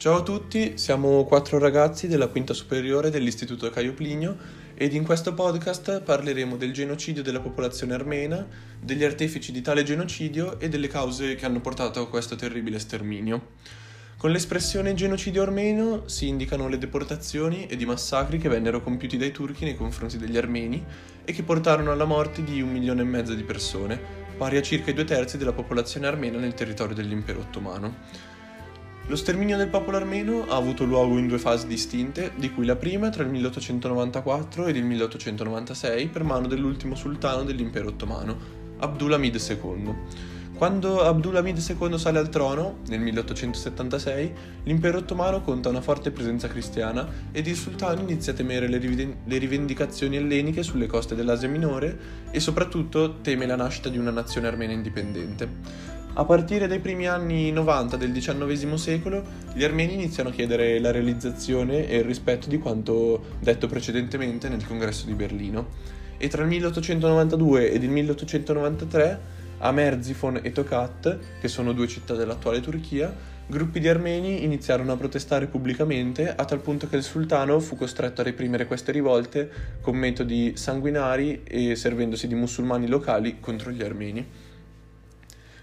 Ciao a tutti, siamo quattro ragazzi della quinta superiore dell'Istituto Caio Plinio ed in questo podcast parleremo del genocidio della popolazione armena, degli artefici di tale genocidio e delle cause che hanno portato a questo terribile sterminio. Con l'espressione genocidio armeno si indicano le deportazioni ed i massacri che vennero compiuti dai turchi nei confronti degli armeni e che portarono alla morte di un milione e mezzo di persone, pari a circa i due terzi della popolazione armena nel territorio dell'impero ottomano. Lo sterminio del popolo armeno ha avuto luogo in due fasi distinte, di cui la prima tra il 1894 ed il 1896 per mano dell'ultimo sultano dell'impero ottomano, Abdulhamid II. Quando Abdulhamid II sale al trono, nel 1876, l'impero ottomano conta una forte presenza cristiana ed il sultano inizia a temere le, rivendicazioni elleniche sulle coste dell'Asia minore e soprattutto teme la nascita di una nazione armena indipendente. A partire dai primi anni 90 del XIX secolo, gli armeni iniziano a chiedere la realizzazione e il rispetto di quanto detto precedentemente nel congresso di Berlino. E tra il 1892 ed il 1893, a Merzifon e Tokat, che sono due città dell'attuale Turchia, gruppi di armeni iniziarono a protestare pubblicamente a tal punto che il sultano fu costretto a reprimere queste rivolte con metodi sanguinari e servendosi di musulmani locali contro gli armeni.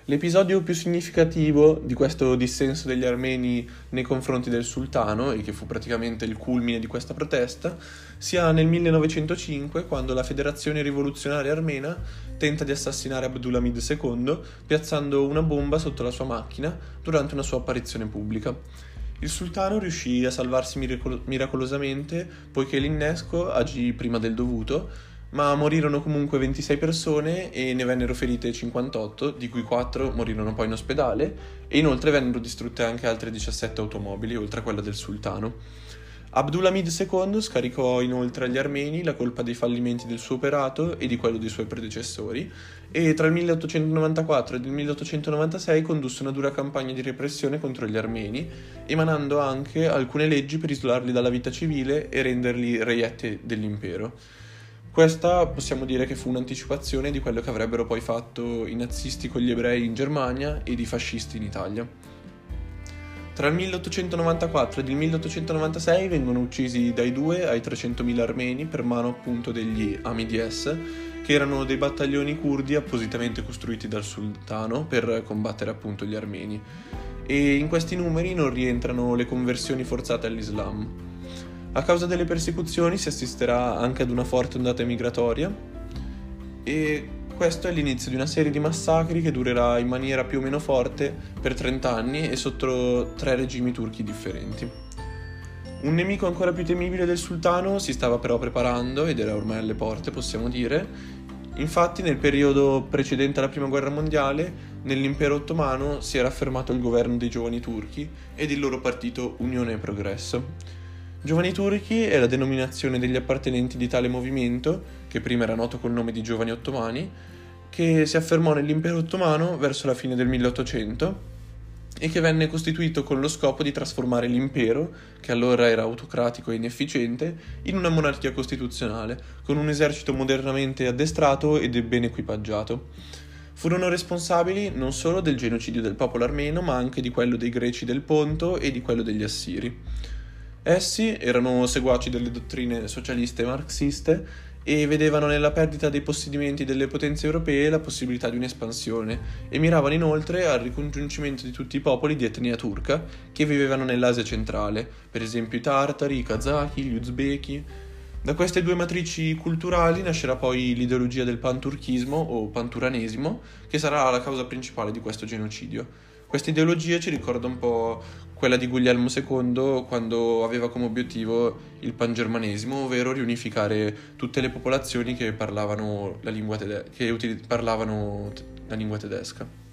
L'episodio più significativo di questo dissenso degli armeni nei confronti del sultano, e che fu praticamente il culmine di questa protesta, si ha nel 1905 quando la Federazione Rivoluzionaria Armena tenta di assassinare Abdulhamid II piazzando una bomba sotto la sua macchina durante una sua apparizione pubblica. Il sultano riuscì a salvarsi miracol- miracolosamente poiché l'innesco agì prima del dovuto ma morirono comunque 26 persone e ne vennero ferite 58, di cui 4 morirono poi in ospedale e inoltre vennero distrutte anche altre 17 automobili, oltre a quella del sultano. Abdulhamid II scaricò inoltre agli armeni la colpa dei fallimenti del suo operato e di quello dei suoi predecessori e tra il 1894 e il 1896 condusse una dura campagna di repressione contro gli armeni, emanando anche alcune leggi per isolarli dalla vita civile e renderli reietti dell'impero. Questa possiamo dire che fu un'anticipazione di quello che avrebbero poi fatto i nazisti con gli ebrei in Germania ed i fascisti in Italia. Tra il 1894 ed il 1896 vengono uccisi dai 2 ai 300.000 armeni per mano appunto degli Amidies, che erano dei battaglioni curdi appositamente costruiti dal sultano per combattere appunto gli armeni. E in questi numeri non rientrano le conversioni forzate all'Islam. A causa delle persecuzioni si assisterà anche ad una forte ondata migratoria e questo è l'inizio di una serie di massacri che durerà in maniera più o meno forte per 30 anni e sotto tre regimi turchi differenti. Un nemico ancora più temibile del sultano si stava però preparando ed era ormai alle porte, possiamo dire. Infatti, nel periodo precedente alla Prima Guerra Mondiale, nell'impero ottomano si era affermato il governo dei giovani turchi ed il loro partito Unione e Progresso. Giovani Turchi è la denominazione degli appartenenti di tale movimento, che prima era noto col nome di Giovani Ottomani, che si affermò nell'impero ottomano verso la fine del 1800 e che venne costituito con lo scopo di trasformare l'impero, che allora era autocratico e inefficiente, in una monarchia costituzionale, con un esercito modernamente addestrato ed ben equipaggiato. Furono responsabili non solo del genocidio del popolo armeno, ma anche di quello dei greci del Ponto e di quello degli assiri. Essi erano seguaci delle dottrine socialiste e marxiste e vedevano nella perdita dei possedimenti delle potenze europee la possibilità di un'espansione e miravano inoltre al ricongiungimento di tutti i popoli di etnia turca che vivevano nell'Asia centrale, per esempio i tartari, i kazaki, gli uzbeki. Da queste due matrici culturali nascerà poi l'ideologia del panturchismo o panturanesimo, che sarà la causa principale di questo genocidio. Questa ideologia ci ricorda un po' quella di Guglielmo II quando aveva come obiettivo il pangermanesimo, ovvero riunificare tutte le popolazioni che parlavano la lingua, tede- che util- parlavano la lingua tedesca.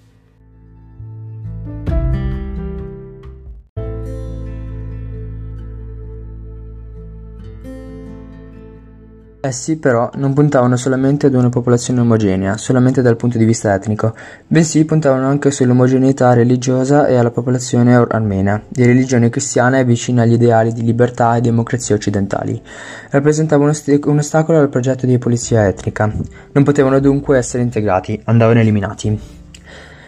Essi però non puntavano solamente ad una popolazione omogenea, solamente dal punto di vista etnico, bensì puntavano anche sull'omogeneità religiosa e alla popolazione armena, di religione cristiana e vicina agli ideali di libertà e democrazia occidentali. Rappresentava un, ost- un ostacolo al progetto di polizia etnica. Non potevano dunque essere integrati, andavano eliminati.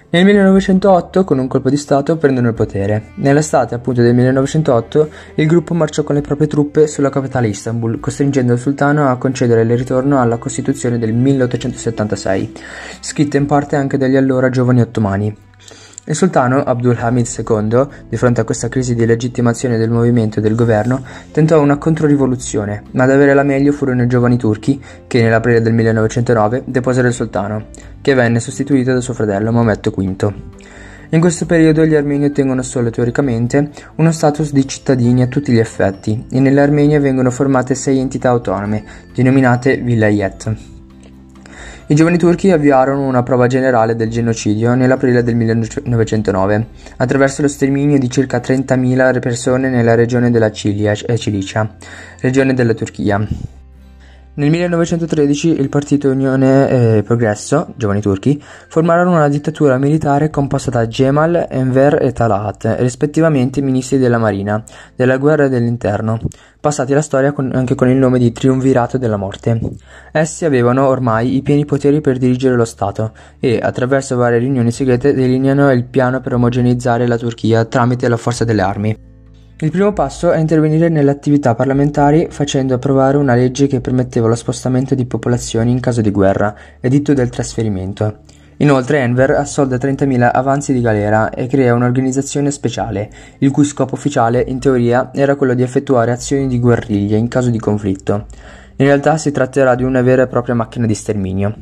Nel 1908, con un colpo di Stato, prendono il potere. Nell'estate appunto del 1908, il gruppo marciò con le proprie truppe sulla capitale Istanbul, costringendo il sultano a concedere il ritorno alla Costituzione del 1876, scritta in parte anche dagli allora giovani ottomani. Il sultano Abdulhamid II, di fronte a questa crisi di legittimazione del movimento e del governo, tentò una controrivoluzione, ma ad avere la meglio furono i giovani turchi che nell'aprile del 1909 deposero il sultano, che venne sostituito da suo fratello Maometto V. In questo periodo gli armeni ottengono solo teoricamente uno status di cittadini a tutti gli effetti e nell'Armenia vengono formate sei entità autonome, denominate vilayet. I giovani turchi avviarono una prova generale del genocidio nell'aprile del 1909, attraverso lo sterminio di circa 30.000 persone nella regione della Cilicia, regione della Turchia. Nel 1913 il partito Unione e Progresso, giovani turchi, formarono una dittatura militare composta da Cemal, Enver e Talat, rispettivamente ministri della Marina, della guerra e dell'interno, passati alla storia con, anche con il nome di Triumvirato della Morte. Essi avevano ormai i pieni poteri per dirigere lo Stato e, attraverso varie riunioni segrete, delineano il piano per omogeneizzare la Turchia tramite la forza delle armi. Il primo passo è intervenire nelle attività parlamentari facendo approvare una legge che permetteva lo spostamento di popolazioni in caso di guerra, editto del trasferimento. Inoltre Enver assolda 30.000 avanzi di galera e crea un'organizzazione speciale, il cui scopo ufficiale, in teoria, era quello di effettuare azioni di guerriglia in caso di conflitto. In realtà si tratterà di una vera e propria macchina di sterminio.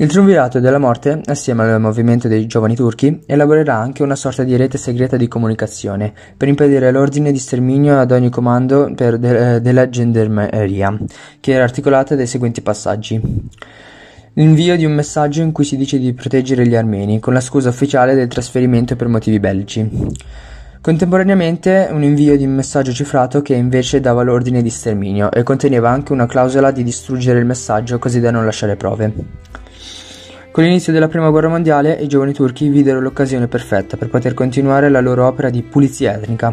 Il Triumvirato della Morte, assieme al movimento dei giovani turchi, elaborerà anche una sorta di rete segreta di comunicazione per impedire l'ordine di sterminio ad ogni comando de- eh, della gendarmeria, che era articolata dai seguenti passaggi. L'invio di un messaggio in cui si dice di proteggere gli armeni, con la scusa ufficiale del trasferimento per motivi bellici. Contemporaneamente un invio di un messaggio cifrato che invece dava l'ordine di sterminio e conteneva anche una clausola di distruggere il messaggio così da non lasciare prove. Con l'inizio della Prima Guerra Mondiale, i giovani turchi videro l'occasione perfetta per poter continuare la loro opera di pulizia etnica.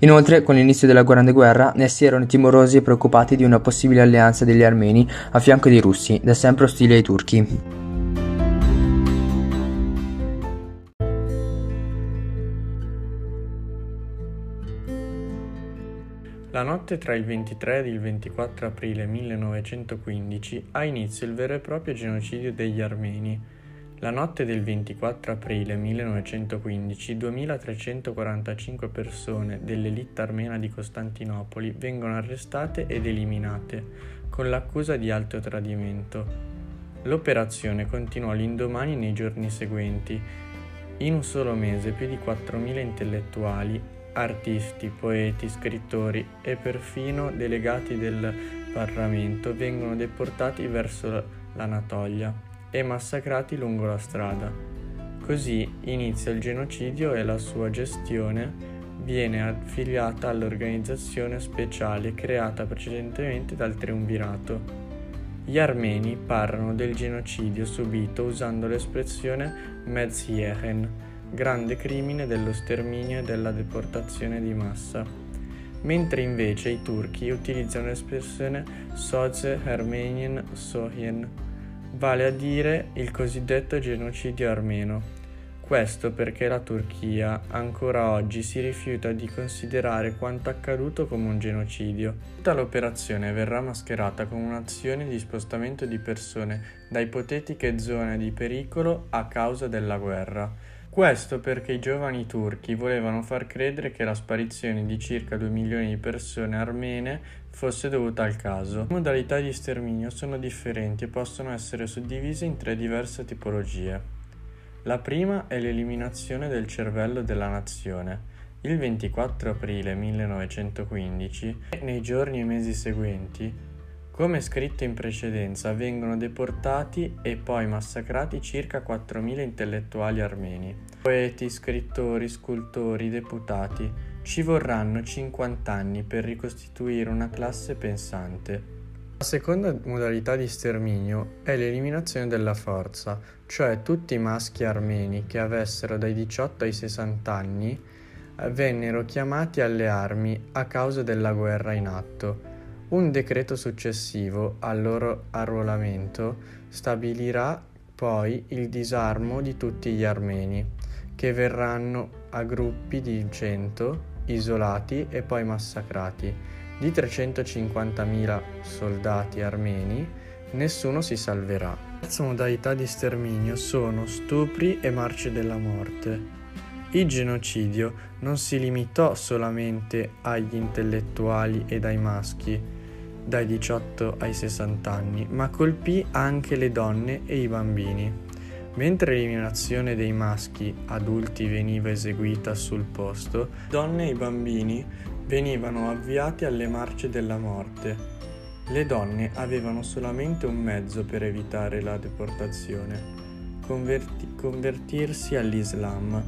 Inoltre, con l'inizio della Grande Guerra, essi erano timorosi e preoccupati di una possibile alleanza degli armeni a fianco dei russi, da sempre ostili ai turchi. La notte tra il 23 ed il 24 aprile 1915 ha inizio il vero e proprio genocidio degli armeni. La notte del 24 aprile 1915 2345 persone dell'elite armena di Costantinopoli vengono arrestate ed eliminate con l'accusa di alto tradimento. L'operazione continuò l'indomani nei giorni seguenti. In un solo mese più di 4.000 intellettuali artisti, poeti, scrittori e perfino delegati del Parlamento vengono deportati verso l'Anatolia e massacrati lungo la strada. Così inizia il genocidio e la sua gestione viene affiliata all'organizzazione speciale creata precedentemente dal Triumvirato. Gli armeni parlano del genocidio subito usando l'espressione Medzjehen, grande crimine dello sterminio e della deportazione di massa, mentre invece i turchi utilizzano l'espressione Soze Armenien Sohien, vale a dire il cosiddetto genocidio armeno. Questo perché la Turchia ancora oggi si rifiuta di considerare quanto accaduto come un genocidio. Tutta l'operazione verrà mascherata come un'azione di spostamento di persone da ipotetiche zone di pericolo a causa della guerra questo perché i giovani turchi volevano far credere che la sparizione di circa 2 milioni di persone armene fosse dovuta al caso. Le modalità di sterminio sono differenti e possono essere suddivise in tre diverse tipologie. La prima è l'eliminazione del cervello della nazione. Il 24 aprile 1915 e nei giorni e mesi seguenti come scritto in precedenza, vengono deportati e poi massacrati circa 4.000 intellettuali armeni. Poeti, scrittori, scultori, deputati. Ci vorranno 50 anni per ricostituire una classe pensante. La seconda modalità di sterminio è l'eliminazione della forza, cioè tutti i maschi armeni che avessero dai 18 ai 60 anni vennero chiamati alle armi a causa della guerra in atto un decreto successivo al loro arruolamento stabilirà poi il disarmo di tutti gli armeni, che verranno a gruppi di 100 isolati e poi massacrati. Di 350.000 soldati armeni, nessuno si salverà. La terza modalità di sterminio sono stupri e marce della morte. Il genocidio non si limitò solamente agli intellettuali ed ai maschi, dai 18 ai 60 anni, ma colpì anche le donne e i bambini. Mentre l'eliminazione dei maschi adulti veniva eseguita sul posto, donne e bambini venivano avviati alle marce della morte. Le donne avevano solamente un mezzo per evitare la deportazione, converti- convertirsi all'Islam,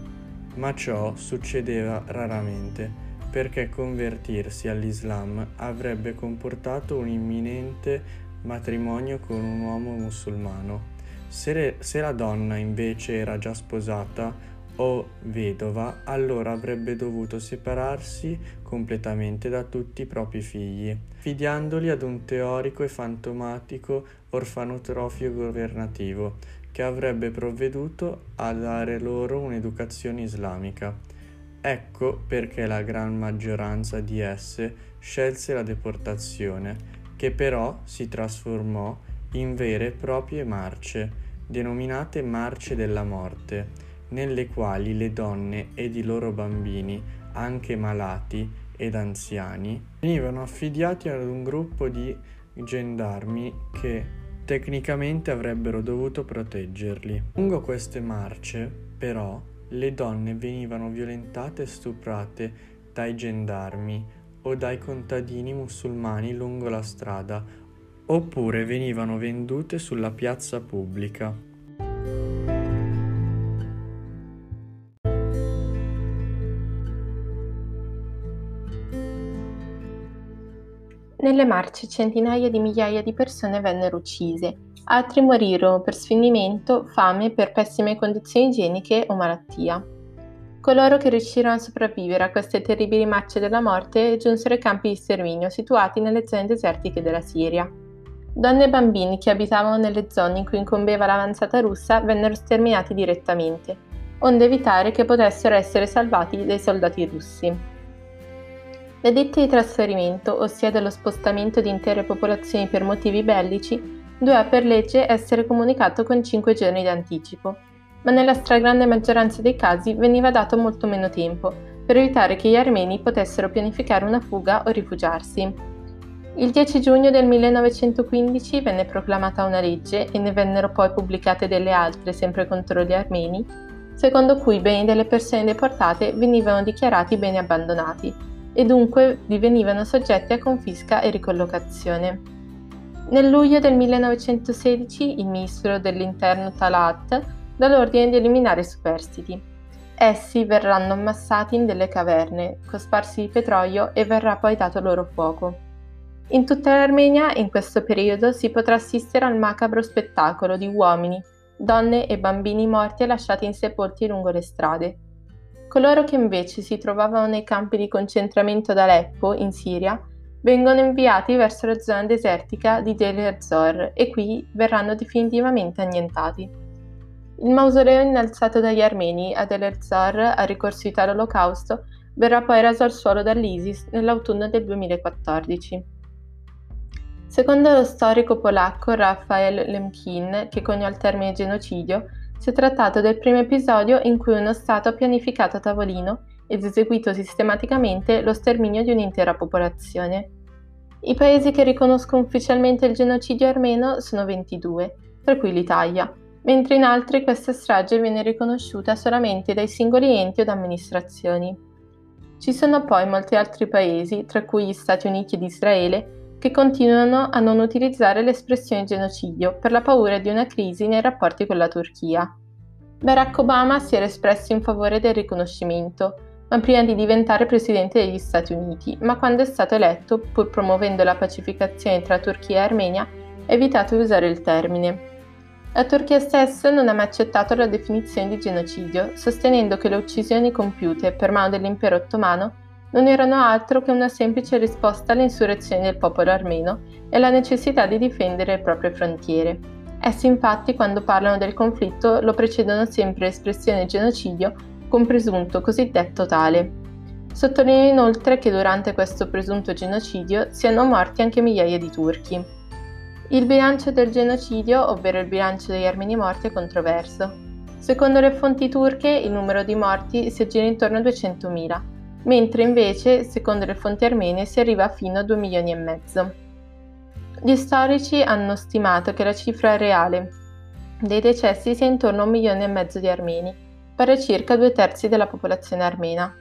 ma ciò succedeva raramente perché convertirsi all'Islam avrebbe comportato un imminente matrimonio con un uomo musulmano. Se, le, se la donna invece era già sposata o vedova, allora avrebbe dovuto separarsi completamente da tutti i propri figli, fidiandoli ad un teorico e fantomatico orfanotrofio governativo che avrebbe provveduto a dare loro un'educazione islamica. Ecco perché la gran maggioranza di esse scelse la deportazione, che però si trasformò in vere e proprie marce, denominate marce della morte, nelle quali le donne ed i loro bambini, anche malati ed anziani, venivano affidati ad un gruppo di gendarmi che tecnicamente avrebbero dovuto proteggerli. Lungo queste marce, però, le donne venivano violentate e stuprate dai gendarmi o dai contadini musulmani lungo la strada oppure venivano vendute sulla piazza pubblica. Nelle marce centinaia di migliaia di persone vennero uccise, altri morirono per sfinimento, fame, per pessime condizioni igieniche o malattia. Coloro che riuscirono a sopravvivere a queste terribili marce della morte giunsero ai campi di sterminio situati nelle zone desertiche della Siria. Donne e bambini che abitavano nelle zone in cui incombeva l'avanzata russa vennero sterminati direttamente, onde evitare che potessero essere salvati dai soldati russi. Le ditte di trasferimento, ossia dello spostamento di intere popolazioni per motivi bellici, doveva per legge essere comunicato con 5 giorni di anticipo, ma nella stragrande maggioranza dei casi veniva dato molto meno tempo, per evitare che gli armeni potessero pianificare una fuga o rifugiarsi. Il 10 giugno del 1915 venne proclamata una legge e ne vennero poi pubblicate delle altre sempre contro gli armeni, secondo cui i beni delle persone deportate venivano dichiarati beni abbandonati e dunque divenivano soggetti a confisca e ricollocazione. Nel luglio del 1916 il ministro dell'interno Talat dà l'ordine di eliminare i superstiti. Essi verranno ammassati in delle caverne, cosparsi di petrolio e verrà poi dato loro fuoco. In tutta l'Armenia in questo periodo si potrà assistere al macabro spettacolo di uomini, donne e bambini morti e lasciati insepolti lungo le strade. Coloro che invece si trovavano nei campi di concentramento ad Aleppo, in Siria, vengono inviati verso la zona desertica di Deir ez-Zor e qui verranno definitivamente annientati. Il mausoleo innalzato dagli armeni a Deir ez-Zor a ricorsità all'olocausto verrà poi raso al suolo dall'ISIS nell'autunno del 2014. Secondo lo storico polacco Rafael Lemkin, che coniò il termine genocidio, si è trattato del primo episodio in cui uno Stato ha pianificato a tavolino ed eseguito sistematicamente lo sterminio di un'intera popolazione. I paesi che riconoscono ufficialmente il genocidio armeno sono 22, tra cui l'Italia, mentre in altri questa strage viene riconosciuta solamente dai singoli enti o amministrazioni. Ci sono poi molti altri paesi, tra cui gli Stati Uniti ed Israele, che continuano a non utilizzare l'espressione genocidio per la paura di una crisi nei rapporti con la Turchia. Barack Obama si era espresso in favore del riconoscimento, prima di diventare presidente degli Stati Uniti, ma quando è stato eletto, pur promuovendo la pacificazione tra Turchia e Armenia, ha evitato di usare il termine. La Turchia stessa non ha mai accettato la definizione di genocidio, sostenendo che le uccisioni compiute per mano dell'impero ottomano non erano altro che una semplice risposta all'insurrezione del popolo armeno e alla necessità di difendere le proprie frontiere. Essi infatti quando parlano del conflitto lo precedono sempre l'espressione genocidio con presunto cosiddetto tale. Sottolineo inoltre che durante questo presunto genocidio siano morti anche migliaia di turchi. Il bilancio del genocidio, ovvero il bilancio degli armeni morti, è controverso. Secondo le fonti turche il numero di morti si aggira intorno a 200.000, mentre invece, secondo le fonti armene, si arriva fino a 2 milioni e mezzo. Gli storici hanno stimato che la cifra reale dei decessi sia intorno a un milione e mezzo di armeni, pari a circa due terzi della popolazione armena.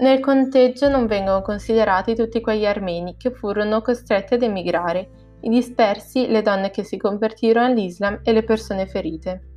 Nel conteggio non vengono considerati tutti quegli armeni che furono costretti ad emigrare, i dispersi, le donne che si convertirono all'Islam e le persone ferite.